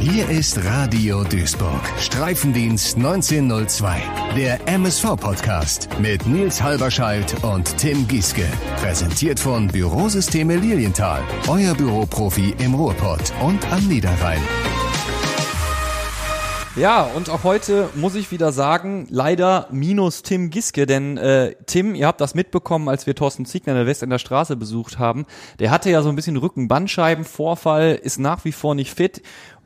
Hier ist Radio Duisburg. Streifendienst 1902. Der MSV-Podcast mit Nils Halberscheidt und Tim Gieske. Präsentiert von Bürosysteme Lilienthal. Euer Büroprofi im Ruhrpott und am Niederrhein. Ja, und auch heute muss ich wieder sagen, leider minus Tim Giske, denn äh, Tim, ihr habt das mitbekommen, als wir Thorsten Ziegner in der West in der Straße besucht haben. Der hatte ja so ein bisschen Rückenbandscheibenvorfall, ist nach wie vor nicht fit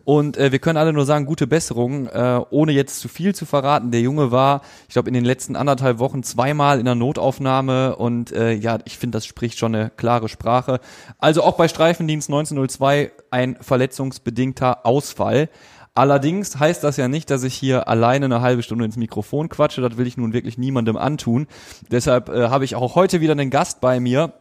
und äh, wir können alle nur sagen, gute Besserung, äh, ohne jetzt zu viel zu verraten. Der Junge war, ich glaube, in den letzten anderthalb Wochen zweimal in der Notaufnahme und äh, ja, ich finde, das spricht schon eine klare Sprache. Also auch bei Streifendienst 1902 ein verletzungsbedingter Ausfall. Allerdings heißt das ja nicht, dass ich hier alleine eine halbe Stunde ins Mikrofon quatsche. Das will ich nun wirklich niemandem antun. Deshalb äh, habe ich auch heute wieder einen Gast bei mir,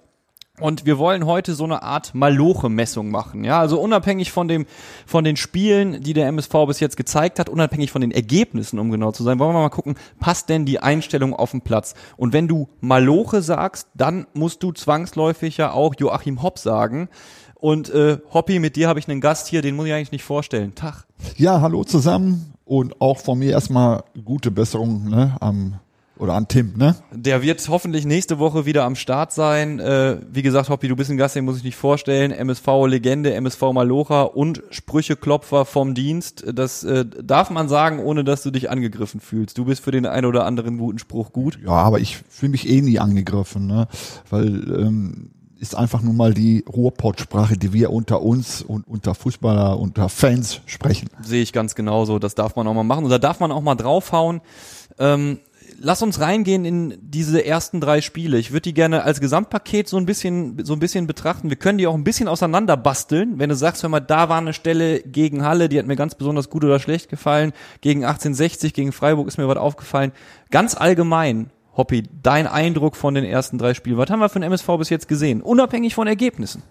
und wir wollen heute so eine Art Maloche-Messung machen. Ja, also unabhängig von dem, von den Spielen, die der MSV bis jetzt gezeigt hat, unabhängig von den Ergebnissen, um genau zu sein, wollen wir mal gucken, passt denn die Einstellung auf den Platz? Und wenn du Maloche sagst, dann musst du zwangsläufig ja auch Joachim Hopp sagen. Und äh, Hoppi, mit dir habe ich einen Gast hier, den muss ich eigentlich nicht vorstellen. Tag. Ja, hallo zusammen und auch von mir erstmal gute Besserung ne, am oder an Tim, ne? Der wird hoffentlich nächste Woche wieder am Start sein. Äh, wie gesagt, Hoppi, du bist ein Gast, den muss ich nicht vorstellen. MSV-Legende, MSV Malocha und Sprücheklopfer vom Dienst. Das äh, darf man sagen, ohne dass du dich angegriffen fühlst. Du bist für den einen oder anderen guten Spruch gut. Ja, aber ich fühle mich eh nie angegriffen, ne? Weil ähm, ist einfach nur mal die Ruhrpott-Sprache, die wir unter uns und unter Fußballer, unter Fans sprechen. Sehe ich ganz genauso. Das darf man auch mal machen. Und da darf man auch mal draufhauen. Ähm, lass uns reingehen in diese ersten drei Spiele. Ich würde die gerne als Gesamtpaket so ein bisschen, so ein bisschen betrachten. Wir können die auch ein bisschen auseinander basteln. Wenn du sagst, hör mal, da war eine Stelle gegen Halle, die hat mir ganz besonders gut oder schlecht gefallen. Gegen 1860, gegen Freiburg ist mir was aufgefallen. Ganz allgemein, Hoppi, dein Eindruck von den ersten drei Spielen. Was haben wir von MSV bis jetzt gesehen? Unabhängig von Ergebnissen.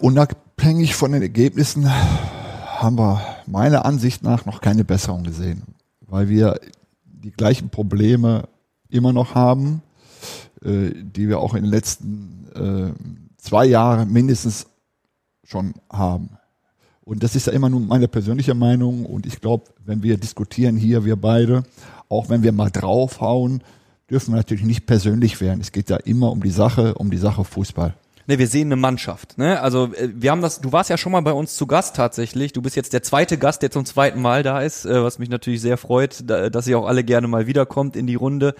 Unabhängig von den Ergebnissen haben wir meiner Ansicht nach noch keine Besserung gesehen, weil wir die gleichen Probleme immer noch haben, äh, die wir auch in den letzten äh, zwei Jahren mindestens schon haben. Und das ist ja immer nur meine persönliche Meinung. Und ich glaube, wenn wir diskutieren hier, wir beide, auch wenn wir mal draufhauen, dürfen wir natürlich nicht persönlich werden. Es geht ja immer um die Sache, um die Sache Fußball. Ne, wir sehen eine Mannschaft. Ne? Also äh, wir haben das. Du warst ja schon mal bei uns zu Gast tatsächlich. Du bist jetzt der zweite Gast, der zum zweiten Mal da ist, äh, was mich natürlich sehr freut, dass ihr auch alle gerne mal wiederkommt in die Runde.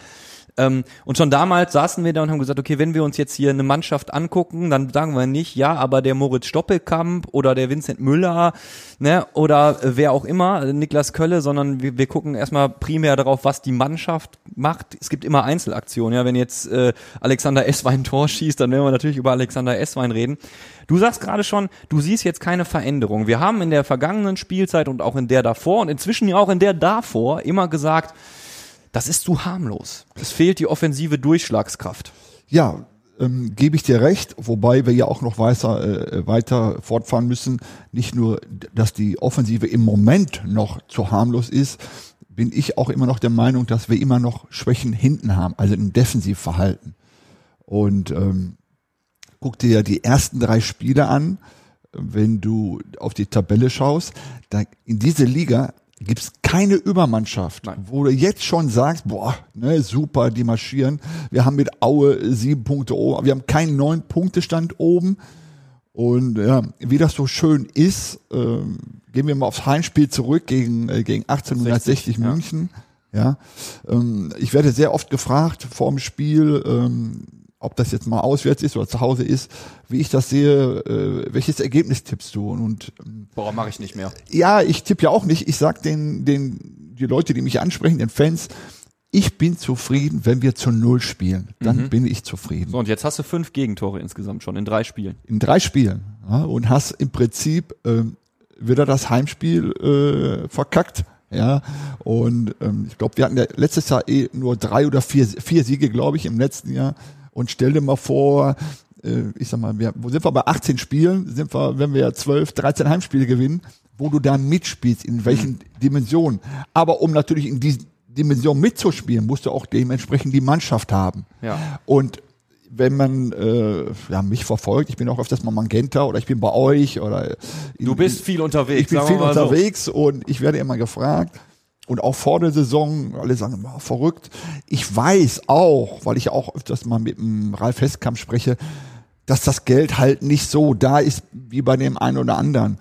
Ähm, und schon damals saßen wir da und haben gesagt, okay, wenn wir uns jetzt hier eine Mannschaft angucken, dann sagen wir nicht, ja, aber der Moritz Stoppelkamp oder der Vincent Müller, ne, oder wer auch immer, Niklas Kölle, sondern wir, wir gucken erstmal primär darauf, was die Mannschaft macht. Es gibt immer Einzelaktionen, ja, wenn jetzt äh, Alexander Esswein Tor schießt, dann werden wir natürlich über Alexander Esswein reden. Du sagst gerade schon, du siehst jetzt keine Veränderung. Wir haben in der vergangenen Spielzeit und auch in der davor und inzwischen ja auch in der davor immer gesagt, das ist zu harmlos. Es fehlt die offensive Durchschlagskraft. Ja, ähm, gebe ich dir recht, wobei wir ja auch noch weiter, äh, weiter fortfahren müssen. Nicht nur, dass die Offensive im Moment noch zu harmlos ist, bin ich auch immer noch der Meinung, dass wir immer noch Schwächen hinten haben, also im Defensivverhalten. Und ähm, guck dir ja die ersten drei Spiele an, wenn du auf die Tabelle schaust. Da in diese Liga gibt es keine Übermannschaft, Nein. wo du jetzt schon sagst, boah, ne, super, die marschieren. Wir haben mit Aue sieben Punkte oben, wir haben keinen neun Punkte Stand oben. Und ja, wie das so schön ist, ähm, gehen wir mal aufs Heimspiel zurück gegen, äh, gegen 1860 60, München. Ja, ja ähm, ich werde sehr oft gefragt vor dem Spiel, ähm, ob das jetzt mal auswärts ist oder zu Hause ist, wie ich das sehe, äh, welches Ergebnis tippst du? Und ähm, Boah, mache ich nicht mehr. Ja, ich tippe ja auch nicht. Ich sag den, den, die Leute, die mich ansprechen, den Fans, ich bin zufrieden, wenn wir zu Null spielen. Dann mhm. bin ich zufrieden. So, und jetzt hast du fünf Gegentore insgesamt schon in drei Spielen. In drei Spielen. Ja, und hast im Prinzip äh, wieder das Heimspiel äh, verkackt. Ja, und ähm, ich glaube, wir hatten ja letztes Jahr eh nur drei oder vier, vier Siege, glaube ich, im letzten Jahr. Und stell dir mal vor, äh, ich sag mal, wir, wo sind wir bei 18 Spielen? Sind wir, wenn wir 12, 13 Heimspiele gewinnen, wo du da mitspielst, in welchen. Dimensionen. Aber um natürlich in diesen Dimensionen mitzuspielen, musst du auch dementsprechend die Mannschaft haben. Ja. Und wenn man äh, ja, mich verfolgt, ich bin auch öfters mal Magenta oder ich bin bei euch oder in, Du bist viel unterwegs. ich bin viel mal so. unterwegs und ich werde immer gefragt. Und auch vor der Saison, alle sagen immer, verrückt. Ich weiß auch, weil ich auch öfters mal mit dem Ralf Heskamp spreche, dass das Geld halt nicht so da ist wie bei dem einen oder anderen.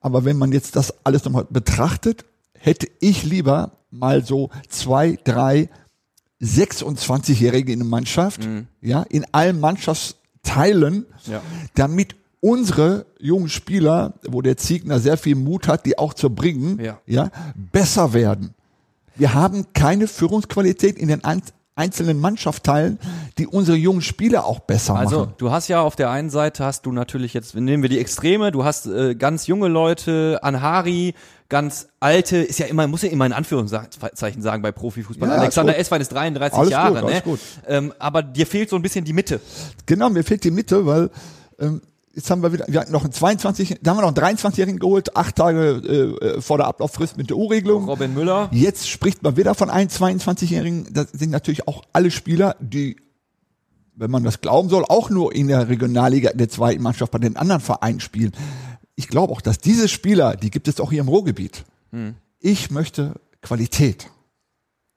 Aber wenn man jetzt das alles nochmal betrachtet, hätte ich lieber mal so zwei, drei 26-Jährige in der Mannschaft, ja, in allen Mannschaftsteilen, Ja. damit unsere jungen Spieler, wo der Ziegner sehr viel Mut hat, die auch zu bringen, Ja. ja, besser werden. Wir haben keine Führungsqualität in den ein- einzelnen Mannschaftsteilen, die unsere jungen Spieler auch besser Also, machen. du hast ja auf der einen Seite hast du natürlich jetzt, nehmen wir die Extreme, du hast äh, ganz junge Leute, Anhari, ganz alte, ist ja immer, muss ja immer in Anführungszeichen sagen bei Profifußball. Ja, Alexander. Esswein ist 33 Alles Jahre, gut, alles ne? gut. Ähm, aber dir fehlt so ein bisschen die Mitte. Genau, mir fehlt die Mitte, weil ähm, jetzt haben wir wieder, wir hatten noch einen 22, da haben wir noch einen 23-Jährigen geholt, acht Tage äh, äh, vor der Ablauffrist mit der U-Regelung. Robin Müller. Jetzt spricht man wieder von einem 22-Jährigen. Das sind natürlich auch alle Spieler, die, wenn man das glauben soll, auch nur in der Regionalliga, in der zweiten Mannschaft bei den anderen Vereinen spielen. Ich glaube auch, dass diese Spieler, die gibt es auch hier im Ruhrgebiet. Ich möchte Qualität. Hm.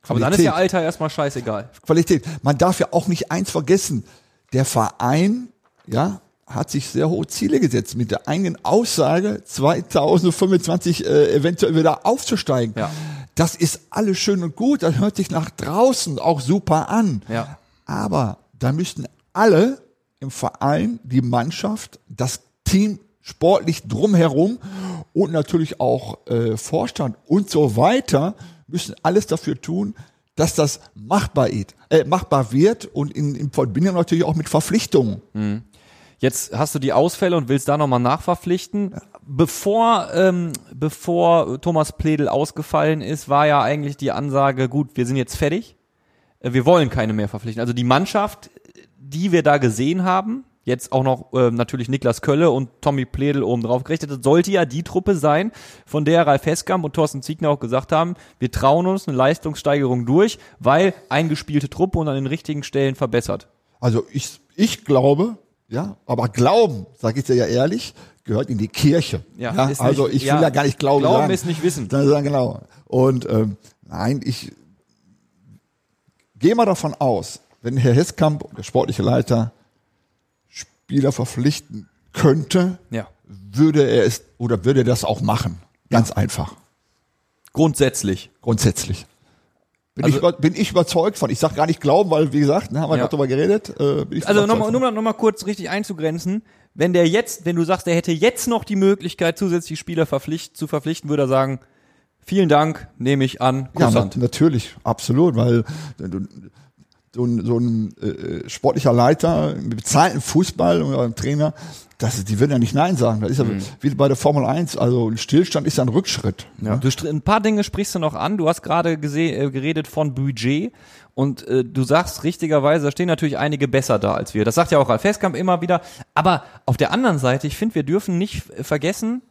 Aber dann ist Qualität. ja Alter erstmal scheißegal. Qualität. Man darf ja auch nicht eins vergessen. Der Verein, ja, hat sich sehr hohe Ziele gesetzt mit der eigenen Aussage, 2025 äh, eventuell wieder aufzusteigen. Ja. Das ist alles schön und gut. Das hört sich nach draußen auch super an. Ja. Aber da müssten alle im Verein, die Mannschaft, das Team sportlich drumherum und natürlich auch äh, Vorstand und so weiter müssen alles dafür tun, dass das machbar, ist, äh, machbar wird und in, in Verbindung natürlich auch mit Verpflichtungen. Jetzt hast du die Ausfälle und willst da nochmal nachverpflichten. Bevor, ähm, bevor Thomas Pledel ausgefallen ist, war ja eigentlich die Ansage, gut, wir sind jetzt fertig. Äh, Wir wollen keine mehr verpflichten. Also die Mannschaft, die wir da gesehen haben, jetzt auch noch äh, natürlich Niklas Kölle und Tommy Pledel oben drauf gerichtet, das sollte ja die Truppe sein, von der Ralf Heskamp und Thorsten Ziegner auch gesagt haben, wir trauen uns eine Leistungssteigerung durch, weil eingespielte Truppe und an den richtigen Stellen verbessert. Also ich, ich glaube, ja, aber Glauben, sage ich dir ja ehrlich, gehört in die Kirche. Ja, ist also nicht- ich will ja, ja, gar nicht Glauben Glauben sagen. ist nicht Wissen. Dann sagen genau. Und ähm, nein, ich gehe mal davon aus, wenn Herr Heskamp, der sportliche Leiter, Spieler verpflichten könnte, Ja. würde er es oder würde er das auch machen. Ganz einfach, Grundsätzlich. grundsätzlich. Bin, Also- ich, bin ich überzeugt von. Ich sage gar nicht glauben, weil wie gesagt, ne, haben wir Ja. gerade drüber geredet. Äh, Also nochmal nur noch mal kurz richtig einzugrenzen. Wenn der jetzt, wenn du sagst, der hätte jetzt noch die Möglichkeit, zusätzlich Spieler verpflicht, zu verpflichten, würde er sagen, vielen Dank, nehme ich an, Ja, Kusshand. nat natürlich, absolut, weil du, so ein, so ein äh, sportlicher Leiter mit bezahlten Fußball oder ein Trainer, das, die würden ja nicht Nein sagen. Das ist ja Mhm. wie bei der Formel 1. Also ein Stillstand ist ja ein Rückschritt. Ja. Du, ein paar Dinge sprichst du noch an. Du hast gerade äh, geredet von Budget und äh, du sagst richtigerweise, da stehen natürlich einige besser da als wir. Das sagt ja auch Ralf Festkamp immer wieder. Aber auf der anderen Seite, ich finde, wir dürfen nicht vergessen,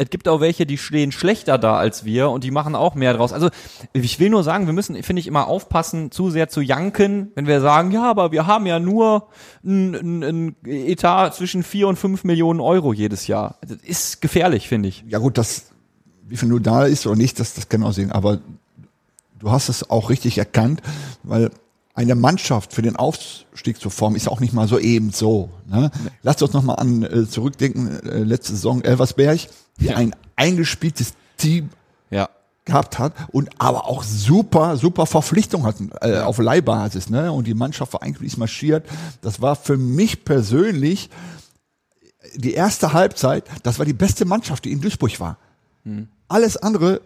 es gibt auch welche, die stehen schlechter da als wir und die machen auch mehr draus. Also ich will nur sagen, wir müssen, finde ich, immer aufpassen, zu sehr zu janken, wenn wir sagen, ja, aber wir haben ja nur ein, ein, Etat zwischen vier und fünf Millionen Euro jedes Jahr. Das ist gefährlich, finde ich. Ja gut, das, wie viel nur da ist oder nicht, das, das kann man auch sehen. Aber du hast es auch richtig erkannt, weil eine Mannschaft für den Aufstieg zu formen, ist auch nicht mal so eben so. Ne? Lasst uns nochmal an äh, zurückdenken, äh, letzte Saison Elversberg, die Ja. ein eingespieltes Team Ja. gehabt hat und aber auch super, super Verpflichtung hatten äh, auf Leihbasis, ne? Und die Mannschaft war eigentlich marschiert. Das war für mich persönlich die erste Halbzeit, das war die beste Mannschaft, die in Duisburg war. Alles andere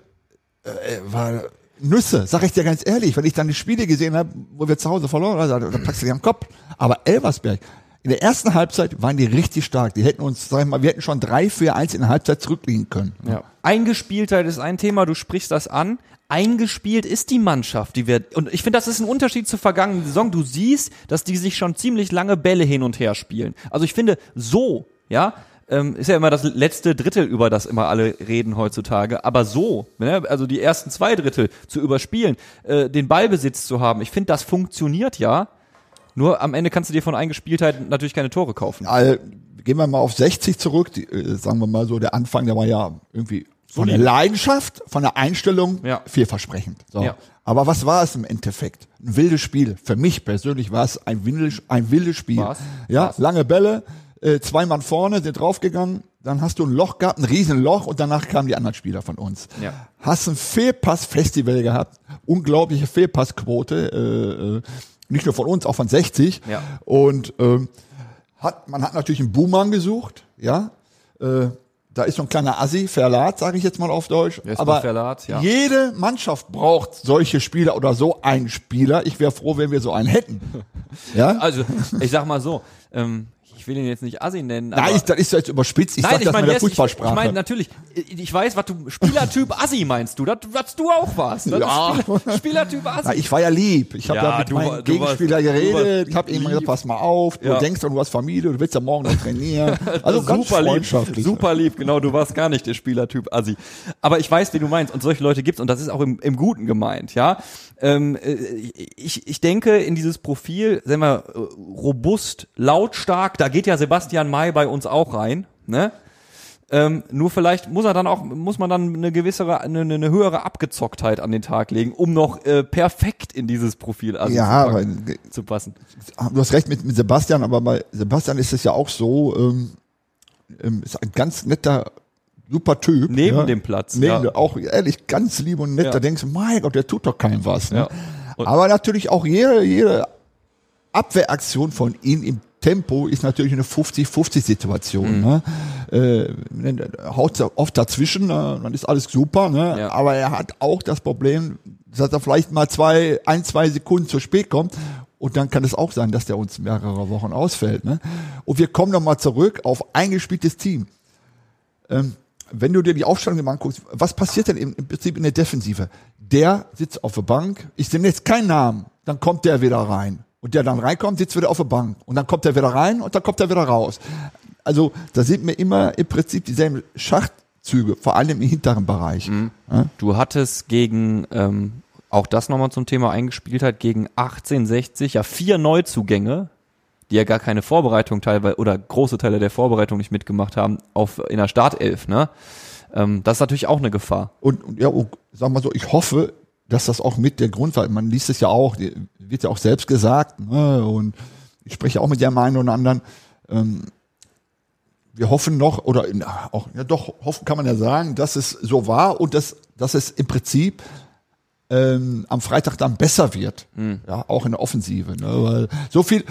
äh, war Nüsse, sag ich dir ganz ehrlich. Wenn ich dann die Spiele gesehen habe, wo wir zu Hause verloren haben, da packst du dich am Kopf. Aber Elversberg, in der ersten Halbzeit waren die richtig stark. Die hätten uns, sag ich mal, wir hätten schon drei, vier, eins in der Halbzeit zurückliegen können. Ja. Eingespieltheit ist ein Thema, du sprichst das an. Eingespielt ist die Mannschaft, die wir, und ich finde, das ist ein Unterschied zur vergangenen Saison. Du siehst, dass die sich schon ziemlich lange Bälle hin und her spielen. Also ich finde, so, ja, ähm, ist ja immer das letzte Drittel, über das immer alle reden heutzutage. Aber so, ne, also die ersten zwei Drittel zu überspielen, äh, den Ballbesitz zu haben, ich finde, das funktioniert ja. Nur am Ende kannst du dir von Eingespieltheit natürlich keine Tore kaufen. All, gehen wir mal auf 60 zurück, die, äh, sagen wir mal so, der Anfang, der war ja irgendwie von der. Leidenschaft, von der Einstellung Ja. vielversprechend. So. Ja. Aber was war es im Endeffekt? Ein wildes Spiel. Für mich persönlich war es ein wildes, ein wildes Spiel. War's? Ja, War's? lange Bälle, äh, zwei Mann vorne, sind draufgegangen, dann hast du ein Loch gehabt, ein Riesenloch und danach kamen die anderen Spieler von uns. Ja. Hast ein Fehlpass-Festival gehabt, unglaubliche Fehlpassquote, äh, äh, nicht nur von uns, auch von 60. Ja. Und ähm, hat, man hat natürlich einen Boomerang gesucht, ja. Äh, da ist so ein kleiner Assi, Verlat, sage ich jetzt mal auf Deutsch. Ist Aber Verlat? Ja. jede Mannschaft braucht solche Spieler oder so einen Spieler. Ich wäre froh, wenn wir so einen hätten. Ja? Also, ich sag mal so, ähm, ich will ihn jetzt nicht Assi nennen. Nein, ich, das ist jetzt überspitzt. Ich Nein, sag ich das meine mit der ich, Fußballsprache. ich meine natürlich, ich weiß, was du Spielertyp Assi meinst du, das, was du auch warst. Ja. Spieler, Spielertyp Assi. Na, ich war ja lieb. Ich habe Ja, ja, mit du meinem du Gegenspieler warst- geredet. Ich habe ihm lieb. gesagt, pass mal auf, du Ja. denkst du hast Familie, du willst ja morgen noch trainieren. Also ganz super lieb, freundschaftlich. super lieb, genau, du warst gar nicht der Spielertyp Assi. Aber ich weiß, wie du meinst und solche Leute gibt's und das ist auch im, im Guten gemeint, ja. Ähm, äh, ich, ich denke, in dieses Profil, sagen wir, äh, robust, lautstark, da geht ja Sebastian May bei uns auch rein, ne? Ähm, nur vielleicht muss er dann auch, muss man dann eine gewisse, eine, eine höhere Abgezocktheit an den Tag legen, um noch äh, perfekt in dieses Profil Assi Ja, zu, packen, zu passen. du hast recht mit, mit Sebastian, aber bei Sebastian ist es ja auch so, ähm, ähm, ist ein ganz netter, super Typ. Neben ja. dem Platz, Neben, ja. Auch ehrlich, ganz lieb und nett. Ja. Da denkst du, mein Gott, der tut doch keinem was. Ne? Aber natürlich auch jede, jede Abwehraktion von ihm im Tempo ist natürlich eine 50-50-Situation. Mhm. Ne? Äh, haut oft dazwischen, äh, dann ist alles super. Ne? Aber er hat auch das Problem, dass er vielleicht mal zwei, ein, zwei Sekunden zu spät kommt. Und dann kann es auch sein, dass der uns mehrere Wochen ausfällt. Ne? Und wir kommen nochmal zurück auf eingespieltes Team. Ähm, wenn du dir die Aufstellung mal anguckst, was passiert denn im, im Prinzip in der Defensive? Der sitzt auf der Bank, ich nenne jetzt keinen Namen, dann kommt der wieder rein. Und der dann reinkommt, sitzt wieder auf der Bank. Und dann kommt der wieder rein und dann kommt er wieder raus. Also da sind mir immer im Prinzip dieselben Schachzüge, vor allem im hinteren Bereich. Ja? Du hattest gegen, ähm, auch das nochmal zum Thema eingespielt hat, gegen 1860 ja vier Neuzugänge, die ja gar keine Vorbereitung teilweise oder große Teile der Vorbereitung nicht mitgemacht haben, auf in der Startelf, ne? Ähm, das ist natürlich auch eine Gefahr. Und, und ja, und, sag mal so, ich hoffe, dass das auch mit der Grund war. Man liest es ja auch, wird ja auch selbst gesagt, ne? und ich spreche auch mit dem einen oder anderen. Ähm, wir hoffen noch, oder in, auch, ja doch, hoffen kann man ja sagen, dass es so war und dass, dass es im Prinzip ähm, am Freitag dann besser wird. Ja, auch in der Offensive. Ne? Weil so viel,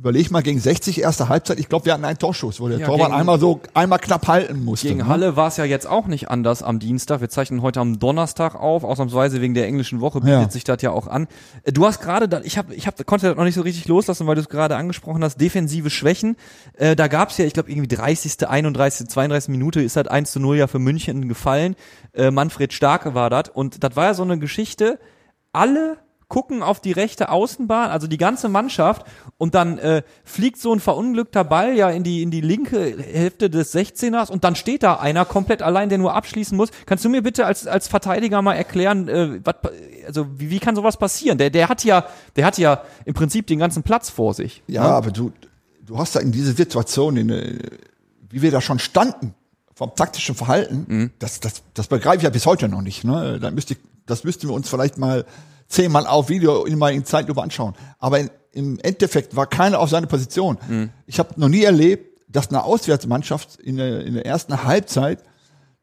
überleg mal, gegen 60 erste Halbzeit, ich glaube, wir hatten einen Torschuss, wo der Ja, Torwart einmal so, einmal knapp halten musste. Gegen ne? Halle war es ja jetzt auch nicht anders am Dienstag. Wir zeichnen heute am Donnerstag auf, ausnahmsweise wegen der englischen Woche bietet Ja. sich das ja auch an. Äh, Du hast gerade, da- ich habe, ich hab, konnte das noch nicht so richtig loslassen, weil du es gerade angesprochen hast, defensive Schwächen. Äh, da gab es ja, ich glaube, irgendwie 30., 31., 32 Minute ist das 1 zu 0 ja für München gefallen. Äh, Manfred Starke war das. Und das war ja so eine Geschichte, alle gucken auf die rechte Außenbahn, also die ganze Mannschaft, und dann äh, fliegt so ein verunglückter Ball ja in die in die linke Hälfte des 16ers und dann steht da einer komplett allein, der nur abschließen muss. Kannst du mir bitte als als Verteidiger mal erklären, äh, pa- also wie, wie kann sowas passieren? Der der hat ja der hat ja im Prinzip den ganzen Platz vor sich. Ja, aber du, du hast da in diese Situation, in, äh, wie wir da schon standen, vom taktischen Verhalten, Mhm. das, das, das begreife ich ja bis heute noch nicht. Ne? Da müsste ich, das müssten wir uns vielleicht mal zehnmal auf Video in in Zeitlupe anschauen. Aber in, im Endeffekt war keiner auf seine Position. Mhm. Ich habe noch nie erlebt, dass eine Auswärtsmannschaft in der, in der ersten Halbzeit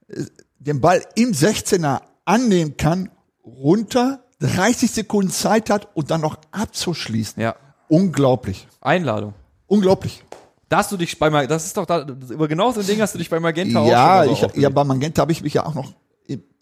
äh, den Ball im 16er annehmen kann, runter, 30 Sekunden Zeit hat und dann noch abzuschließen. Ja. Unglaublich. Einladung. Unglaublich. Da hast du dich bei Mag- das ist doch da, über genau so ein Ding hast du dich bei Magenta auch Ja, schon mal ich, ja, bei Magenta habe ich mich ja auch noch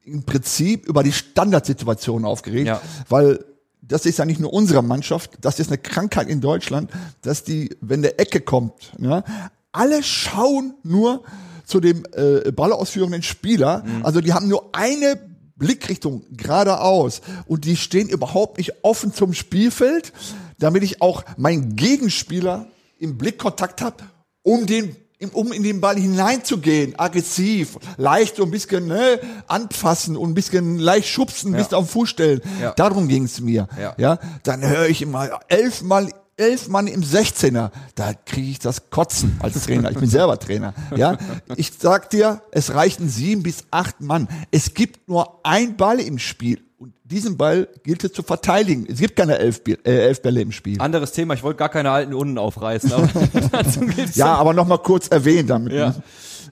im, Prinzip über die Standardsituation aufgeregt, Ja. weil das ist ja nicht nur unsere Mannschaft, das ist eine Krankheit in Deutschland, dass die, wenn der Ecke kommt, ja, alle schauen nur zu dem äh, ballausführenden Spieler, Mhm. also die haben nur eine Blickrichtung geradeaus und die stehen überhaupt nicht offen zum Spielfeld, damit ich auch meinen Gegenspieler im Blickkontakt habe, um den um in den Ball hineinzugehen, aggressiv, leicht so ein bisschen ne, anfassen und ein bisschen leicht schubsen, ein bisschen auf den Fuß stellen. Ja. Darum ging es mir. Ja. Ja, dann höre ich immer elfmal elf Mann im 16er, da kriege ich das Kotzen als Trainer. Ich bin selber Trainer. Ja, ich sag dir, es reichen sieben bis acht Mann. Es gibt nur ein Ball im Spiel. Und diesen Ball gilt es zu verteidigen. Es gibt keine elf, äh, elf Bälle im Spiel. Anderes Thema, ich wollte gar keine alten Unnen aufreißen. Aber Ja, aber noch mal kurz erwähnt damit. Ja. ne?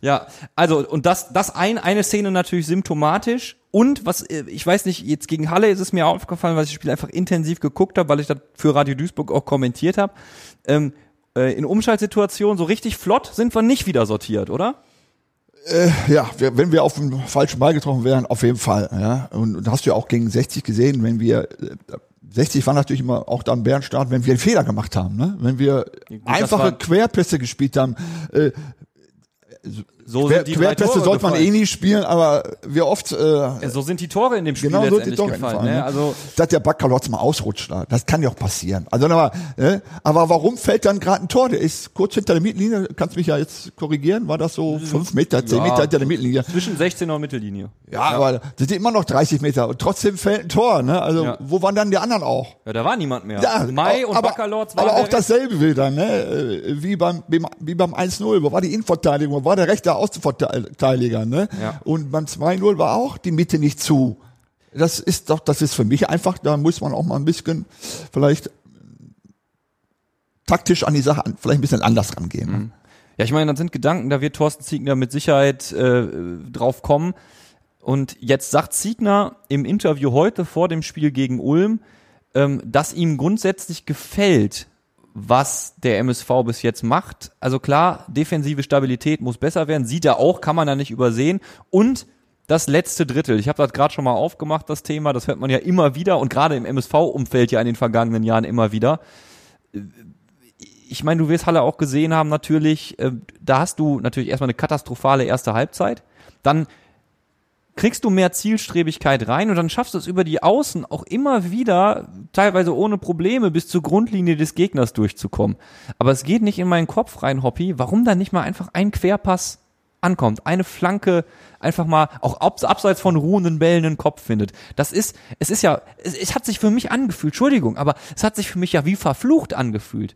Ja, also und das das ein eine Szene natürlich symptomatisch und was äh, ich weiß nicht, jetzt gegen Halle ist es mir aufgefallen, weil ich das Spiel einfach intensiv geguckt habe, weil ich das für Radio Duisburg auch kommentiert habe. Ähm, äh, in Umschaltsituationen so richtig flott sind wir nicht wieder sortiert, oder? Ja, wir, wenn wir auf dem falschen Ball getroffen wären, auf jeden Fall. Ja. Und, und hast du ja auch gegen 60 gesehen, wenn wir äh, 60 war natürlich immer auch dann Bärenstart, wenn wir einen Fehler gemacht haben, ne? Wenn wir das war- einfache Querpässe gespielt haben. Äh, So Quer, sind die Querpässe sollte man eh nie spielen, aber wir oft äh, Ja, So sind die Tore in dem Spiel Genau so letztendlich die Tore gefallen. gefallen, Ne? ne? Also dass der Backalotz mal ausrutscht. da. Das kann ja auch passieren. Also aber, ne? aber warum fällt dann gerade ein Tor? Der ist kurz hinter der Mittellinie. Kannst mich ja jetzt korrigieren. War das so fünf Meter, zehn Ja. Meter hinter der Mittellinie? zwischen 16 und Mittellinie. Ja, aber das sind immer noch 30 Meter und trotzdem fällt ein Tor. Ne? Also Ja. wo waren dann die anderen auch? Ja, da war niemand mehr. Ja, Mai und aber, Baccalords waren aber auch dasselbe wieder, ne? Äh, Wie beim, wie beim 1-0. Wo war die Innenverteidigung? Wo war der rechte Außenverteidiger? Ne? Ja. Und beim 2-0 war auch die Mitte nicht zu. Das ist doch, das ist für mich einfach, da muss man auch mal ein bisschen vielleicht taktisch an die Sache, vielleicht ein bisschen anders rangehen. ne? Ja, ich meine, das sind Gedanken, da wird Thorsten Ziegner mit Sicherheit äh, drauf kommen. Und jetzt sagt Ziegner im Interview heute vor dem Spiel gegen Ulm, ähm, dass ihm grundsätzlich gefällt, was der MSV bis jetzt macht. Also klar, defensive Stabilität muss besser werden, sieht er auch, kann man da nicht übersehen. Und das letzte Drittel, ich habe das gerade schon mal aufgemacht, das Thema, das hört man ja immer wieder und gerade im MSV-Umfeld ja in den vergangenen Jahren immer wieder ich meine, du wirst Halle auch gesehen haben, natürlich, äh, da hast du natürlich erstmal eine katastrophale erste Halbzeit. Dann kriegst du mehr Zielstrebigkeit rein und dann schaffst du es über die Außen auch immer wieder, teilweise ohne Probleme, bis zur Grundlinie des Gegners durchzukommen. Aber es geht nicht in meinen Kopf rein, Hoppy, warum da nicht mal einfach ein Querpass ankommt, eine Flanke einfach mal auch abs abseits von ruhenden Bällen einen Kopf findet. Das ist, es ist ja, es, es hat sich für mich angefühlt, Entschuldigung, aber es hat sich für mich ja wie verflucht angefühlt.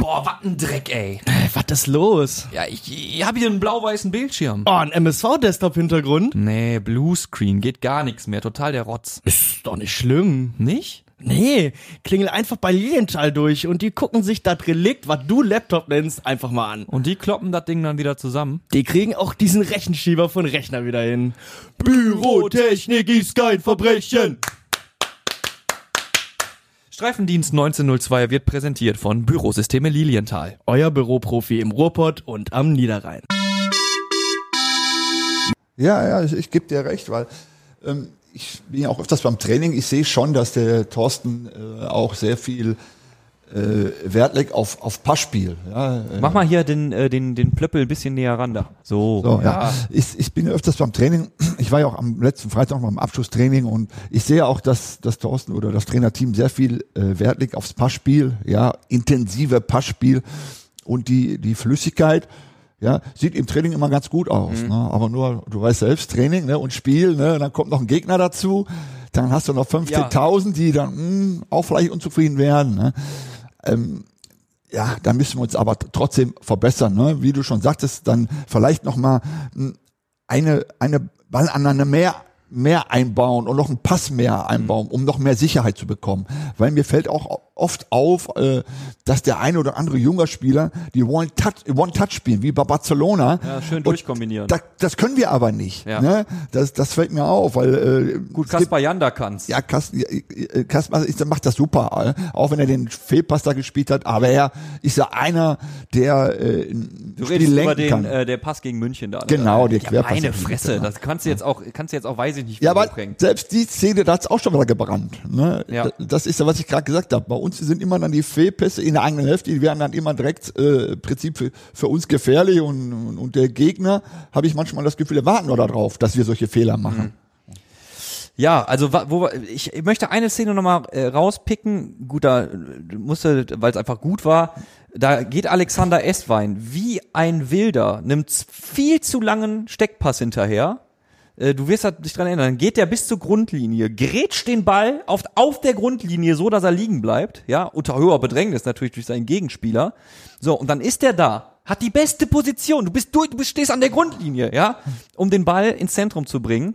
Boah, was ein Dreck, ey. Was ist los? Ja, ich, ich habe hier einen blau-weißen Bildschirm. Oh, ein MSV-Desktop-Hintergrund? Nee, Bluescreen, geht gar nichts mehr, total der Rotz. Ist doch nicht schlimm. Nicht? Nee, klingel einfach bei Lilienthal durch und die gucken sich das Relikt, was du Laptop nennst, einfach mal an. Und die kloppen das Ding dann wieder zusammen. Die kriegen auch diesen Rechenschieber von Rechner wieder hin. Bürotechnik ist kein Verbrechen. Streifendienst 1902 wird präsentiert von Bürosysteme Lilienthal. Euer Büroprofi im Ruhrpott und am Niederrhein. Ja, ja, ich, ich gebe dir recht, weil ähm, ich bin ja auch öfters beim Training. Ich sehe schon, dass der Thorsten äh, auch sehr viel äh, Wert legt auf, auf Passspiel. Ja, Mach mal hier den, äh, den, den Plöppel ein bisschen näher ran da. So. So, ja. Ich, ich bin ja öfters beim Training. Ich war ja auch am letzten Freitag noch beim Abschlusstraining und ich sehe auch, dass das Thorsten oder das Trainerteam sehr viel äh, Wert legt aufs Passspiel, ja, intensive Passspiel und die, die Flüssigkeit. Ja, sieht im Training immer ganz gut aus, ne? aber nur, du weißt selbst, Training ne? und Spiel, ne? dann kommt noch ein Gegner dazu, dann hast du noch 15.000, die dann mh, auch vielleicht unzufrieden werden. Ne? Ja, da müssen wir uns aber trotzdem verbessern, ne? Wie du schon sagtest, dann vielleicht noch mal mh, eine eine Ballannahme mehr mehr einbauen und noch einen Pass mehr einbauen, um noch mehr Sicherheit zu bekommen. Weil mir fällt auch oft auf, äh, dass der eine oder andere junger Spieler die One-Touch One -Touch spielen, wie bei Barcelona. Ja, schön durchkombinieren. Das, das können wir aber nicht. Ja. Ne? Das, das fällt mir auf, weil äh, Gut, Kaspar Janda kann's. ja, ja, äh, Kaspar macht das super, äh, auch wenn er den Fehlpass da gespielt hat, aber er ist ja einer, der äh, Du Spiel redest über den, kann. äh, der Pass gegen München da. Genau, der ja, Querpass Meine Fresse, München, das kannst du jetzt auch, kannst du jetzt auch, weiß ich nicht, ja, aber selbst die Szene, da hat's auch schon wieder gebrannt. Ne? Ja. Da- Das ist ja, was ich gerade gesagt habe. Bei uns sind immer dann die Fehlpässe in der eigenen Hälfte, die werden dann immer direkt äh, im Prinzip für, für uns gefährlich und, und, und der Gegner, habe ich manchmal das Gefühl, der warten nur darauf, dass wir solche Fehler machen. Ja, also wo ich, möchte eine Szene nochmal äh, rauspicken. Gut, da äh, musste, weil es einfach gut war. Da geht Alexander Estwein wie ein Wilder, nimmt viel zu langen Steckpass hinterher, äh, du wirst halt dich dran erinnern, dann geht der bis zur Grundlinie, grätscht den Ball auf, auf der Grundlinie so, dass er liegen bleibt, ja, unter höherer Bedrängnis natürlich durch seinen Gegenspieler. So, und dann ist der da, hat die beste Position, du bist durch, du bist, stehst an der Grundlinie, ja, um den Ball ins Zentrum zu bringen.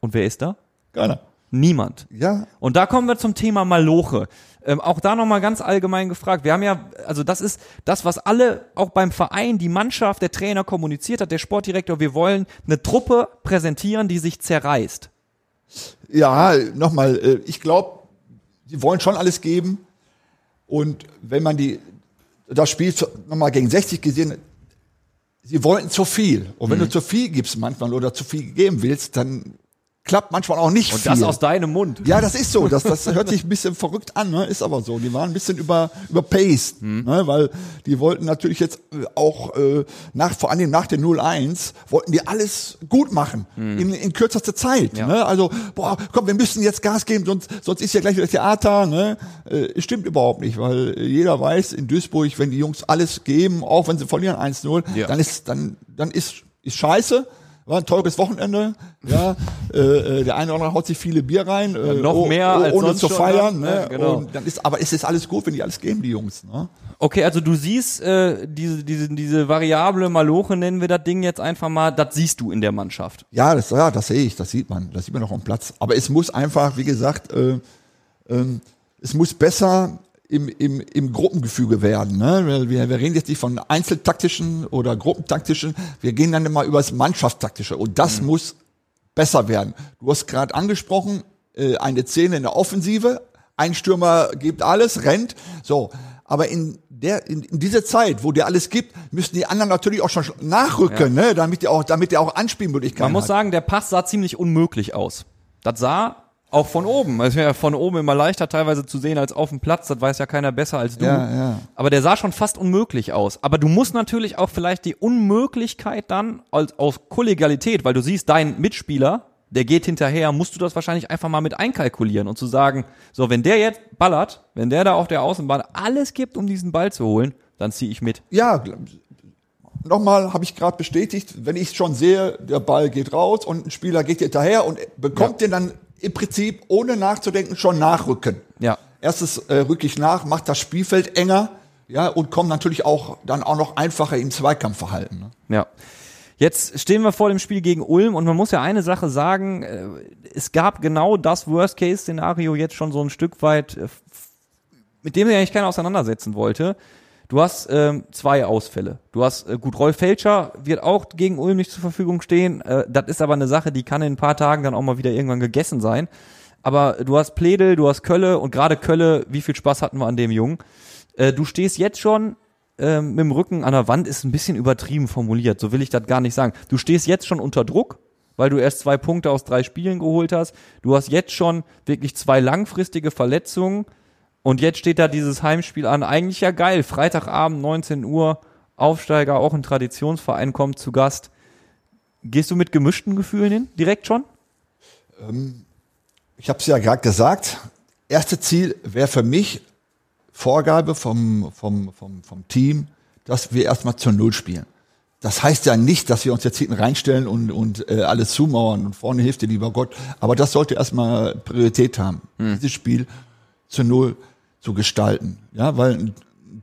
Und wer ist da? Keiner. Niemand. Ja, Und da kommen wir zum Thema Maloche. Ähm, auch da nochmal ganz allgemein gefragt. Wir haben ja, also das ist das, was alle, auch beim Verein, die Mannschaft, der Trainer kommuniziert hat, der Sportdirektor, wir wollen eine Truppe präsentieren, die sich zerreißt. Ja, nochmal, äh, ich glaube, die wollen schon alles geben. Und wenn man die, das Spiel nochmal gegen 60 gesehen, sie wollten zu viel. Und wenn Mhm. du zu viel gibst manchmal oder zu viel geben willst, dann klappt manchmal auch nicht Und viel. das aus deinem Mund. ja, das ist so. Das, das hört sich ein bisschen verrückt an, ne? ist aber so. Die waren ein bisschen über, überpaced, Mhm. ne? weil die wollten natürlich jetzt äh, auch äh, nach, vor allem nach der 0-1, wollten die alles gut machen in, in kürzester Zeit. Ja. Ne? Also, boah, komm, wir müssen jetzt Gas geben, sonst, sonst ist ja gleich wieder Theater. Ne? Äh, stimmt überhaupt nicht, weil äh, jeder weiß in Duisburg, wenn die Jungs alles geben, auch wenn sie verlieren 1-0, Ja. dann ist, dann, dann ist, ist scheiße. War ein teures Wochenende, ja. äh, äh, der eine oder andere haut sich viele Bier rein, äh, noch oh- mehr oh- als ohne sonst zu schon feiern. dann, Ne? ne? Genau. Und dann ist, aber es ist alles gut, wenn die alles geben, die Jungs. Ne? Okay, also du siehst äh, diese, diese, diese Variable Maloche, nennen wir das Ding jetzt einfach mal, das siehst du in der Mannschaft. Ja, das, ja, das sehe ich, das sieht man, das sieht man auch am Platz. Aber es muss einfach, wie gesagt, äh, ähm, es muss besser im, im, im Gruppengefüge werden. Ne? Wir, wir reden jetzt nicht von einzeltaktischen oder gruppentaktischen, wir gehen dann immer über das Mannschaftstaktische und das muss besser werden. Du hast gerade angesprochen, äh, eine Szene in der Offensive, ein Stürmer gibt alles, rennt, so. Aber in der, in, in dieser Zeit, wo der alles gibt, müssen die anderen natürlich auch schon nachrücken, ne? damit der auch, damit der auch Anspielmöglichkeiten Man muss hat. sagen, der Pass sah ziemlich unmöglich aus. Das sah auch von oben. Es wäre ja von oben immer leichter teilweise zu sehen als auf dem Platz. Das weiß ja keiner besser als du. Ja, ja. Aber der sah schon fast unmöglich aus. Aber du musst natürlich auch vielleicht die Unmöglichkeit dann als, aus Kollegialität, weil du siehst, dein Mitspieler, der geht hinterher, musst du das wahrscheinlich einfach mal mit einkalkulieren und zu sagen, so, wenn der jetzt ballert, wenn der da auf der Außenbahn alles gibt, um diesen Ball zu holen, dann ziehe ich mit. Ja, nochmal habe ich gerade bestätigt, wenn ich schon sehe, der Ball geht raus und ein Spieler geht hinterher und bekommt den dann im Prinzip ohne nachzudenken schon nachrücken. Ja. Erstes äh, rück ich nach, macht das Spielfeld enger, ja, und kommt natürlich auch dann auch noch einfacher im Zweikampfverhalten. Ne? Ja. Jetzt stehen wir vor dem Spiel gegen Ulm und man muss ja eine Sache sagen, äh, es gab genau das Worst-Case-Szenario jetzt schon so ein Stück weit, äh, mit dem sich eigentlich keiner auseinandersetzen wollte. Du hast ähm, zwei Ausfälle. Du hast, äh, gut, Rolf Felscher wird auch gegen Ulm nicht zur Verfügung stehen. Äh, das ist aber eine Sache, die kann in ein paar Tagen dann auch mal wieder irgendwann gegessen sein. Aber du hast Pledel, du hast Kölle und gerade Kölle, wie viel Spaß hatten wir an dem Jungen? Äh, du stehst jetzt schon ähm, mit dem Rücken an der Wand, ist ein bisschen übertrieben formuliert, so will ich das gar nicht sagen. Du stehst jetzt schon unter Druck, weil du erst zwei Punkte aus drei Spielen geholt hast. Du hast jetzt schon wirklich zwei langfristige Verletzungen und jetzt steht da dieses Heimspiel an. Eigentlich ja geil. Freitagabend, 19 Uhr, Aufsteiger, auch ein Traditionsverein kommt zu Gast. Gehst du mit gemischten Gefühlen hin? Direkt schon? Ich habe es ja gerade gesagt, erste Ziel wäre für mich Vorgabe vom, vom, vom, vom Team, dass wir erstmal zur Null spielen. Das heißt ja nicht, dass wir uns jetzt hinten reinstellen und, und äh, alles zumauern und vorne hilft dir lieber Gott. Aber das sollte erstmal Priorität haben, dieses Spiel zu Null zu gestalten. Ja, weil ein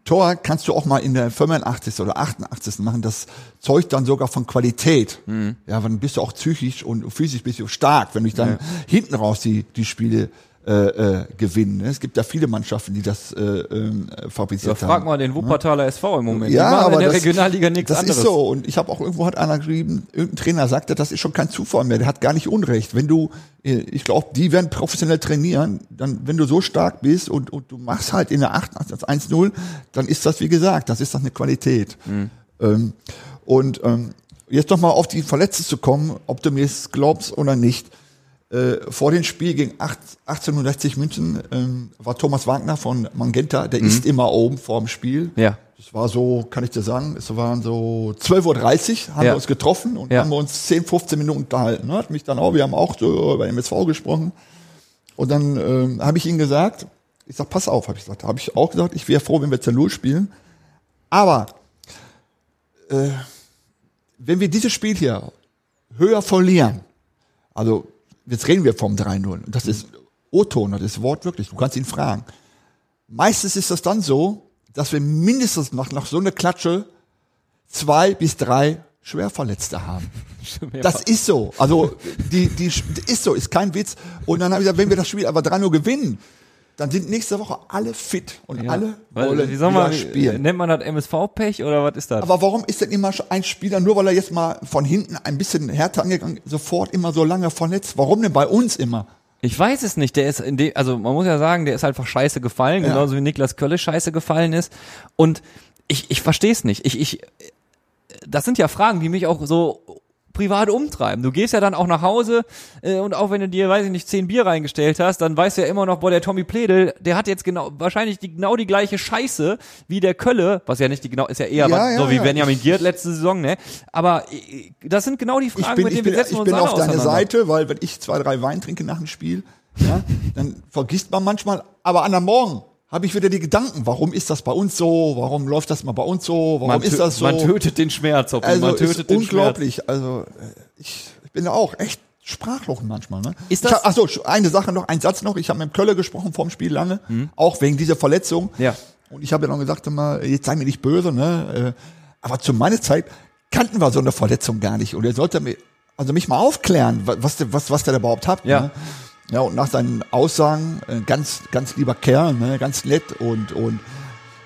Tor kannst du auch mal in der 85. oder 88. machen. Das zeugt dann sogar von Qualität. Ja, dann bist du auch psychisch und physisch bist du stark, wenn du dann hinten raus die, die Spiele äh, äh, gewinnen. Es gibt ja viele Mannschaften, die das äh, Da fabriziert haben. frag mal den Wuppertaler SV im Moment. Ja, aber in der das, Regionalliga nichts das anderes. ist so. Und ich habe auch irgendwo hat einer geschrieben, irgendein Trainer sagte, das ist schon kein Zufall mehr. Der hat gar nicht Unrecht. Wenn du, äh, ich glaube, die werden professionell trainieren, dann, wenn du so stark bist und, und du machst halt in der 88 1-0, dann ist das, wie gesagt, das ist doch eine Qualität. Mhm. Ähm, und ähm, jetzt noch mal auf die Verletzten zu kommen, ob du mir es glaubst oder nicht. Äh, vor dem Spiel gegen 8, 1860 München ähm, war Thomas Wagner von Mangenta, der ist immer oben vor dem Spiel. Mhm. Ja. Das war so, kann ich dir sagen, es waren so 12.30 Uhr, haben Ja. wir uns getroffen und Ja. haben wir uns 10, 15 Minuten unterhalten. Ne? Hat mich dann auch, wir haben auch so über MSV gesprochen. Und dann ähm, habe ich ihm gesagt, ich sag, pass auf, habe ich gesagt, habe ich auch gesagt, ich wäre froh, wenn wir Null spielen. Aber äh, wenn wir dieses Spiel hier höher verlieren, also jetzt reden wir vom 3-0, und das ist O-Ton, das ist wortwörtlich, du kannst ihn fragen. Meistens ist das dann so, dass wir mindestens nach, nach so einer Klatsche zwei bis drei Schwerverletzte haben. Das ist so. Also die, die, die ist so, ist kein Witz. Und dann habe ich gesagt, wenn wir das Spiel aber 3-0 gewinnen, dann sind nächste Woche alle fit und Ja. alle wollen wie soll wieder man, spielen. Nennt man das MSV-Pech oder was ist das? Aber warum ist denn immer ein Spieler, nur weil er jetzt mal von hinten ein bisschen härter angegangen ist, sofort immer so lange verletzt? Warum denn bei uns immer? Ich weiß es nicht. Der ist in dem, also man muss ja sagen, der ist einfach scheiße gefallen, Ja. genauso wie Niklas Kölle scheiße gefallen ist. Und ich, ich verstehe es nicht. Ich, ich, das sind ja Fragen, die mich auch so privat umtreiben. Du gehst ja dann auch nach Hause äh, und auch wenn du dir, weiß ich nicht, zehn Bier reingestellt hast, dann weißt du ja immer noch, boah, der Tommy Pledel, der hat jetzt genau wahrscheinlich die, genau die gleiche Scheiße wie der Kölle, was ja nicht die genau, ist ja eher Ja, was, ja, so wie ja. Benjamin Giert letzte Saison, ne? Aber äh, das sind genau die Ich Fragen, bin, mit ich denen bin, wir setzen ich uns bin alle auf deiner. Seite, weil wenn ich zwei, drei Wein trinke nach dem Spiel, ja, dann vergisst man manchmal, aber an der Morgen habe ich wieder die Gedanken, warum ist das bei uns so, warum läuft das mal bei uns so, warum Man, ist das so? man tötet den Schmerz, Hoppi, also man tötet den unglaublich. Also äh, ich, ich bin da auch echt sprachlos manchmal. Ne? Ist das- hab, ach so, eine Sache noch, ein Satz noch. Ich habe mit dem Kölle gesprochen vorm Spiel lange, auch wegen dieser Verletzung. Hm. Ja. Und ich habe ja noch gesagt, immer, jetzt sei mir nicht böse, ne? äh, Aber zu meiner Zeit kannten wir so eine Verletzung gar nicht. Und er sollte mir, also mich mal aufklären, wa- was der, was, was der überhaupt hat. Ja. Ne? Ja, und nach seinen Aussagen, äh, ganz, ganz lieber Kerl, ne? ganz nett und, und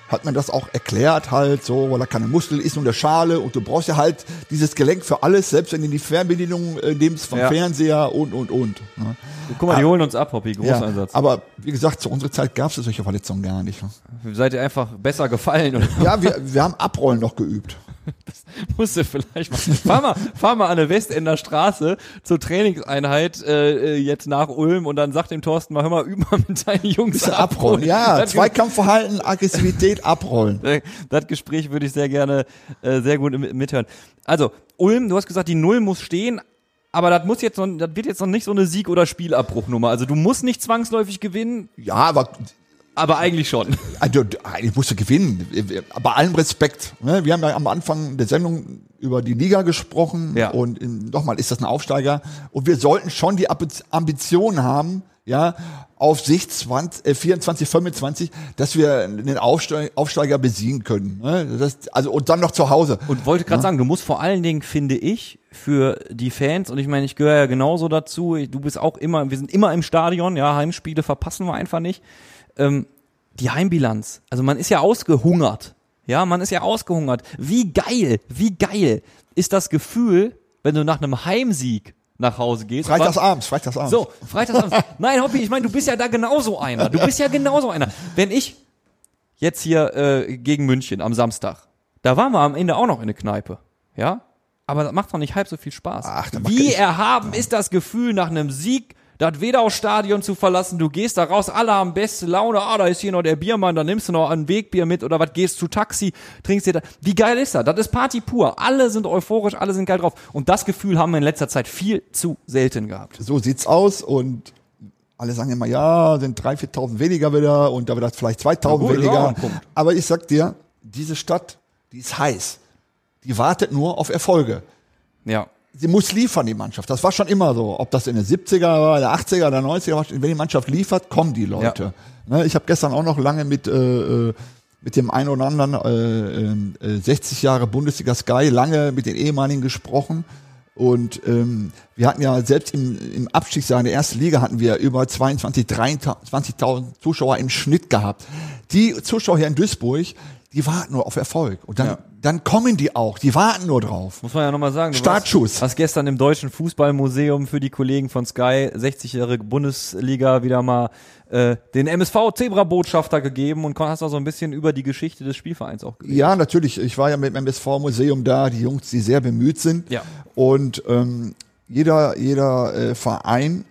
hat man das auch erklärt halt so, weil er keine Muskel ist und der Schale und du brauchst ja halt dieses Gelenk für alles, selbst wenn du die Fernbedienung äh, nimmst vom Ja. Fernseher und, und, und. Ne? Guck mal, die holen uns ab, Hoppi, Ja, Großeinsatz. aber wie gesagt, zu unserer Zeit gab es solche Verletzungen gar nicht. Ne? Seid ihr einfach besser gefallen oder Ja, wir, wir haben Abrollen noch geübt. musst du vielleicht mal. Fahr mal, fahr mal an der Westender Straße zur Trainingseinheit äh, äh, jetzt nach Ulm und dann sagt dem Thorsten mal, hör mal, üb mal mit deinen Jungs Abrollen, ja, Das, Zweikampfverhalten, Aggressivität, abrollen. das Gespräch würde ich sehr gerne äh, sehr gut mithören. Also, Ulm, du hast gesagt, die Null muss stehen, aber das muss jetzt noch, das wird jetzt noch nicht so eine Sieg- oder Spielabbruchnummer. Also du musst nicht zwangsläufig gewinnen, Ja, aber aber eigentlich schon. Also, ich musste gewinnen. Bei allem Respekt. Ne? Wir haben ja am Anfang der Sendung über die Liga gesprochen Ja. und in, nochmal ist das ein Aufsteiger und wir sollten schon die Ambi- Ambition haben, ja, auf Sicht 20, äh, 24, 25, dass wir den Aufsteiger, Aufsteiger besiegen können. Ne? Das, also und dann noch zu Hause. Und wollte gerade sagen, du musst vor allen Dingen, finde ich, für die Fans, und ich meine, ich gehöre ja genauso dazu, du bist auch immer, wir sind immer im Stadion, ja, Heimspiele verpassen wir einfach nicht. Ähm, die Heimbilanz, also man ist ja ausgehungert, ja, man ist ja ausgehungert. Wie geil, wie geil ist das Gefühl, wenn du nach einem Heimsieg nach Hause gehst. Freitagsabends, Freitagsabends. So, Freitagsabend. Nein, Hobby, ich meine, du bist ja da genauso einer. Du bist ja genauso einer. Wenn ich jetzt hier äh, gegen München am Samstag, da waren wir am Ende auch noch in der Kneipe, ja? Aber das macht doch nicht halb so viel Spaß. Ach, Wie erhaben ist das Gefühl, nach einem Sieg das Wedau-Stadion zu verlassen, du gehst da raus, alle haben beste Laune, ah, da ist hier noch der Biermann, dann nimmst du noch ein Wegbier mit oder was, gehst zu Taxi, trinkst dir da. Wie geil ist das? Das ist Party pur. Alle sind euphorisch, alle sind geil drauf. Und das Gefühl haben wir in letzter Zeit viel zu selten gehabt. so sieht's aus und alle sagen immer, ja, sind 3.000, 4.000 weniger wieder und da wird das vielleicht 2.000 Ja, gut, weniger. Aber ich sag dir, diese Stadt, die ist heiß. Die wartet nur auf Erfolge. Ja. Sie muss liefern, die Mannschaft. Das war schon immer so. Ob das in den 70er war, der 80er oder 90er war, wenn die Mannschaft liefert, kommen die Leute. Ne, ich habe gestern auch noch lange mit, äh, äh, mit dem einen oder anderen äh, äh, 60 Jahre Bundesliga Sky lange mit den ehemaligen gesprochen. Und ähm, wir hatten ja selbst im, im Abstiegsjahr in der ersten Liga hatten wir über 22, 23.000 Zuschauer im Schnitt gehabt. Die Zuschauer hier in Duisburg, die warten nur auf Erfolg. Und dann, Ja. Dann kommen die auch. Die warten nur drauf. Muss man ja nochmal sagen. Du Startschuss. Warst, hast gestern im Deutschen Fußballmuseum für die Kollegen von Sky 60-jährige Bundesliga wieder mal äh, den MSV Zebra-Botschafter gegeben und hast auch so ein bisschen über die Geschichte des Spielvereins auch geredet. Ja, natürlich. Ich war ja mit dem MSV-Museum da, die Jungs, die sehr bemüht sind. Ja. Und ähm, jeder, jeder äh, Verein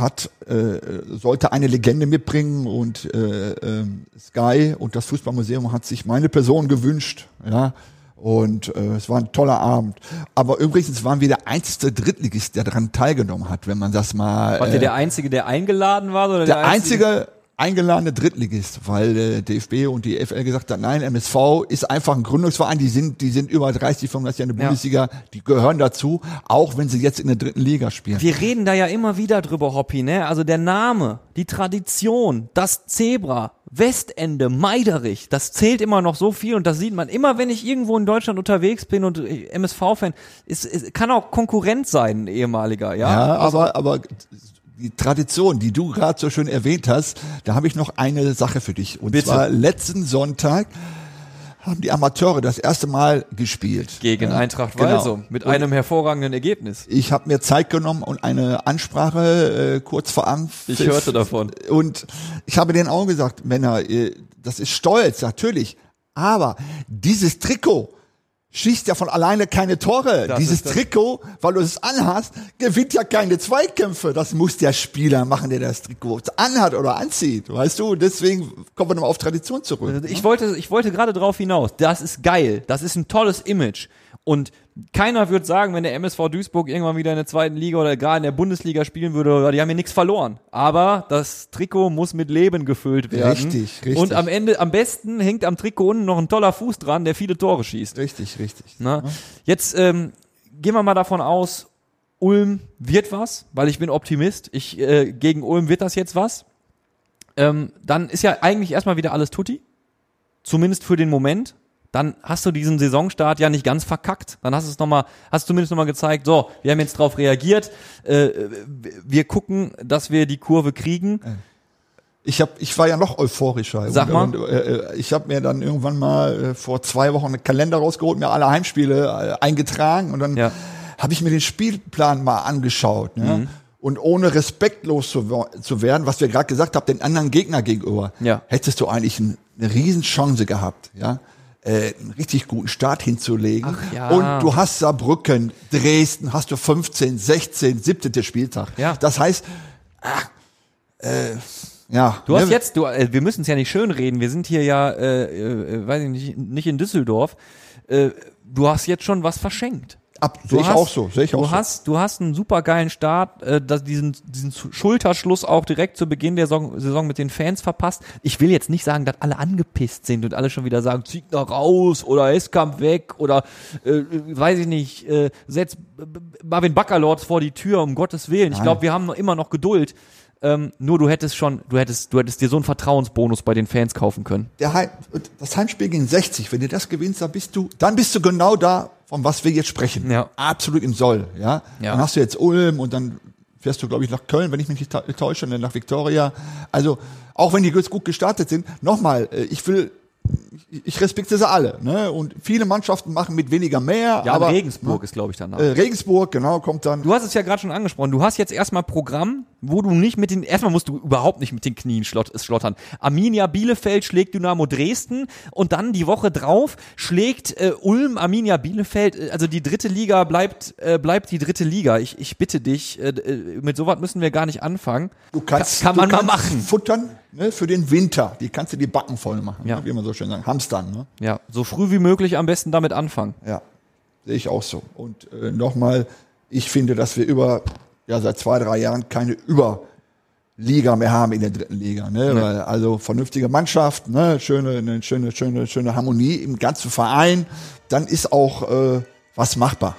hat, äh, sollte eine Legende mitbringen und äh, ähm, Sky und das Fußballmuseum hat sich meine Person gewünscht. Ja. Und äh, es war ein toller Abend. Aber übrigens waren wir der einzige Drittligist, der daran teilgenommen hat, wenn man das mal. Wart äh, ihr der Einzige, der eingeladen war? Oder der einzige, eingeladene Drittligist, weil äh, DFB und die FL gesagt haben, nein, MSV ist einfach ein Gründungsverein, die sind, die sind über 30, 35 Jahre in der Ja. Bundesliga, die gehören dazu, auch wenn sie jetzt in der dritten Liga spielen. Wir reden da ja immer wieder drüber, Hoppi, ne? Also der Name, die Tradition, das Zebra, Westende, Meiderich, das zählt immer noch so viel und das sieht man immer, wenn ich irgendwo in Deutschland unterwegs bin und äh, MSV-Fan, ist, ist, kann auch Konkurrent sein, ein ehemaliger, ja? Ja, aber, aber die Tradition, die du gerade so schön erwähnt hast, da habe ich noch eine Sache für dich. Und Bitte. zwar letzten Sonntag haben die Amateure das erste Mal gespielt. Gegen Eintracht genau. Walsum mit Und einem hervorragenden Ergebnis. Ich habe mir Zeit genommen und eine Ansprache äh, kurz vor Anpfiff. Ich hörte davon. Und ich habe denen auch gesagt, Männer, äh, das ist stolz, natürlich. Aber dieses Trikot schießt ja von alleine keine Tore. Das Dieses Trikot, weil du es anhast, gewinnt ja keine Zweikämpfe. Das muss der Spieler machen, der das Trikot anhat oder anzieht. Weißt du, deswegen kommen wir nochmal auf Tradition zurück. Ich wollte, ich wollte gerade drauf hinaus. Das ist geil. Das ist ein tolles Image. Und keiner wird sagen, wenn der MSV Duisburg irgendwann wieder in der zweiten Liga oder gar in der Bundesliga spielen würde, die haben hier nichts verloren. Aber das Trikot muss mit Leben gefüllt werden. Richtig, richtig. Und am Ende, am besten hängt am Trikot unten noch ein toller Fuß dran, der viele Tore schießt. Richtig, richtig. Ne? Jetzt ähm, gehen wir mal davon aus, Ulm wird was, weil ich bin Optimist. Ich äh, gegen Ulm wird das jetzt was. Ähm, dann ist ja eigentlich erstmal wieder alles tutti, zumindest für den Moment. Dann hast du diesen Saisonstart ja nicht ganz verkackt. Dann hast du es noch mal, hast zumindest noch mal gezeigt. So, wir haben jetzt drauf reagiert. Äh, wir gucken, dass wir die Kurve kriegen. Ich hab, ich war ja noch euphorischer. Sag mal. Und, äh, ich habe mir dann irgendwann mal äh, vor zwei Wochen einen Kalender rausgeholt, mir alle Heimspiele äh, eingetragen und dann Ja. habe ich mir den Spielplan mal angeschaut. Ne? Mhm. Und ohne respektlos zu, zu werden, was wir gerade gesagt haben, den anderen Gegner gegenüber, Ja. hättest du eigentlich ein, eine Riesenchance gehabt, ja, äh, einen richtig guten Start hinzulegen. Ach ja. Und du hast Saarbrücken, Dresden, hast du 15, 16, 17. Spieltag. Ja. Das heißt, ah, äh, ja. Du hast ne? jetzt, du, äh, wir müssen es ja nicht schön reden. Wir sind hier ja, äh, äh, weiß ich nicht, nicht in Düsseldorf. Äh, du hast jetzt schon was verschenkt. Ab, Du sehe ich hast- auch so, sehe ich du auch so. hast, du hast einen super geilen Start, äh, das, diesen, diesen Schulterschluss auch direkt zu Beginn der Saison, Saison mit den Fans verpasst. Ich will jetzt nicht sagen, dass alle angepisst sind und alle schon wieder sagen, zieht da raus oder Eskamp weg oder äh, weiß ich nicht, äh, setzt Marvin Baccalords vor die Tür, um Gottes Willen. Ich Nein. glaube, wir haben immer noch Geduld. Ähm, nur du hättest schon, du hättest, du hättest dir so einen Vertrauensbonus bei den Fans kaufen können. Der Heim, das Heimspiel gegen 60, wenn du das gewinnst, dann bist du, dann bist du genau da, von was wir jetzt sprechen. Ja. Absolut im Soll, ja. Ja. Dann hast du jetzt Ulm und dann fährst du, glaube ich, nach Köln, wenn ich mich nicht täusche, und dann nach Victoria. Also, auch wenn die jetzt gut gestartet sind, nochmal, äh, ich will, ich- respektiere sie alle, ne? Und viele Mannschaften machen mit weniger mehr, Ja, aber Regensburg ist, glaube ich, danach. äh, Regensburg, genau, kommt dann. Du hast es ja gerade schon angesprochen. Du hast jetzt erstmal Programm, wo du nicht mit den, erstmal musst du überhaupt nicht mit den Knien schlott, schlottern. Arminia Bielefeld schlägt Dynamo Dresden und dann die Woche drauf schlägt äh, Ulm Arminia Bielefeld. Äh, Also die dritte Liga bleibt, äh, bleibt die dritte Liga. Ich, ich bitte dich, äh, äh, mit sowas müssen wir gar nicht anfangen. Du kannst, Kann- kann man mal machen. Futtern, ne, für den Winter. Die kannst du die Backen voll machen, Ja. ne, wie man so schön sagt. Hamstern, ne? Ja, so früh wie möglich am besten damit anfangen. Ja, sehe ich auch so. Und äh, nochmal, ich finde, dass wir über, ja, seit zwei, drei Jahren keine Überliga mehr haben in der dritten Liga. Ne? Weil, also vernünftige Mannschaft, ne? schöne, eine schöne, schöne, schöne Harmonie im ganzen Verein. Dann ist auch äh, was machbar.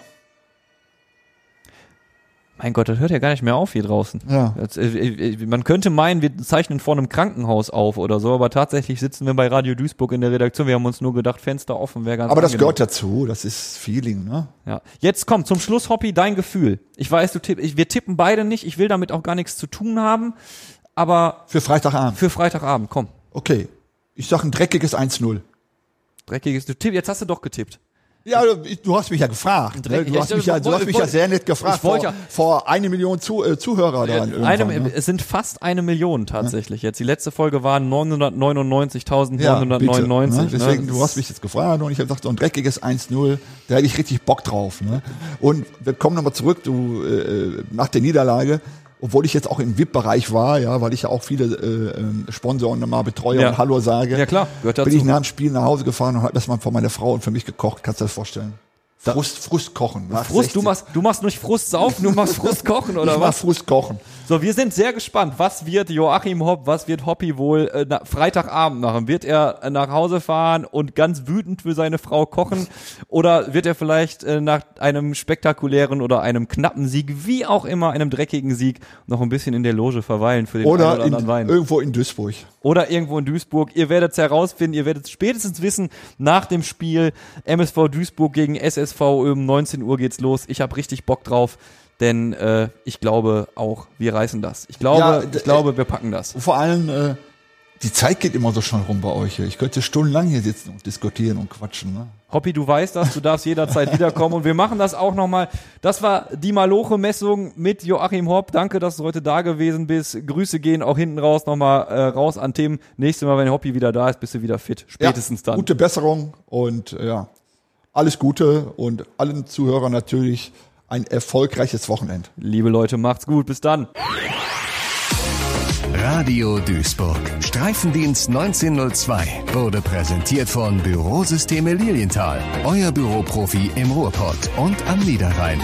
Mein Gott, das hört ja gar nicht mehr auf hier draußen. Ja. Das, äh, äh, man könnte meinen, wir zeichnen vor einem Krankenhaus auf oder so, aber tatsächlich sitzen wir bei Radio Duisburg in der Redaktion. Wir haben uns nur gedacht, Fenster offen wäre ganz Aber das gehört dazu, das ist Feeling. Ne? Ja. Jetzt kommt zum Schluss, Hoppi, dein Gefühl. Ich weiß, du tipp, wir tippen beide nicht. Ich will damit auch gar nichts zu tun haben. Aber Für Freitagabend. für Freitagabend, komm. Okay. Ich sag ein dreckiges 1-0. Dreckiges, du tipp, jetzt hast du doch getippt. Ja, du, hast mich ja gefragt. Ne? Du hast Ich- mich ja, du hast mich ja sehr nett gefragt. vor, ja- vor eine Million zu, äh, Zuhörer da. Eine, ne? Es sind fast eine Million tatsächlich jetzt. Die letzte Folge waren 999.999. Ja, ne? ne? Deswegen, du hast mich jetzt gefragt und ich habe gesagt, so ein dreckiges 1-0, da hätte ich richtig Bock drauf. Ne? Und wir kommen nochmal zurück, du, äh, nach der Niederlage, obwohl ich jetzt auch im VIP-Bereich war, ja, weil ich ja auch viele äh, ähm, Sponsoren nochmal betreue Ja. und Hallo sage. Ja, klar, gehört Bin dazu. ich nach dem Spiel nach Hause gefahren und habe das mal von meiner Frau und für mich gekocht, kannst du dir das vorstellen? Frust, Frust kochen. Frust, 60. du machst, du machst nicht Frust saufen, du machst Frust kochen oder ich mach was? Frust kochen. So, wir sind sehr gespannt. Was wird Joachim Hopp, was wird Hoppy wohl äh, na, Freitagabend machen? Wird er äh, nach Hause fahren und ganz wütend für seine Frau kochen? Oder wird er vielleicht äh, nach einem spektakulären oder einem knappen Sieg, wie auch immer, einem dreckigen Sieg, noch ein bisschen in der Loge verweilen für den Oder oder in, anderen Wein? irgendwo in Duisburg. oder irgendwo in Duisburg. Ihr werdet es herausfinden, ihr werdet es spätestens wissen nach dem Spiel MSV Duisburg gegen SSV um 19 Uhr geht's los. Ich habe richtig Bock drauf, denn äh, ich glaube auch, wir reißen das. Ich glaube, Ja, ich glaube, wir packen das. Vor allem, äh, die Zeit geht immer so schnell rum bei euch. hier. Ich könnte stundenlang hier sitzen und diskutieren und quatschen. Ne? Hoppi, du weißt das, du darfst jederzeit wiederkommen und wir machen das auch nochmal. Das war die Maloche-Messung mit Joachim Hopp. Danke, dass du heute da gewesen bist. Grüße gehen auch hinten raus nochmal äh, raus an Tim. Nächstes Mal, wenn Hoppi wieder da ist, bist du wieder fit. Spätestens ja, dann. Gute Besserung und äh, ja, alles Gute und allen Zuhörern natürlich ein erfolgreiches Wochenende. Liebe Leute, macht's gut. Bis dann. Radio Duisburg. Streifendienst 1902 wurde präsentiert von Bürosysteme Lilienthal. Euer Büroprofi im Ruhrpott und am Niederrhein.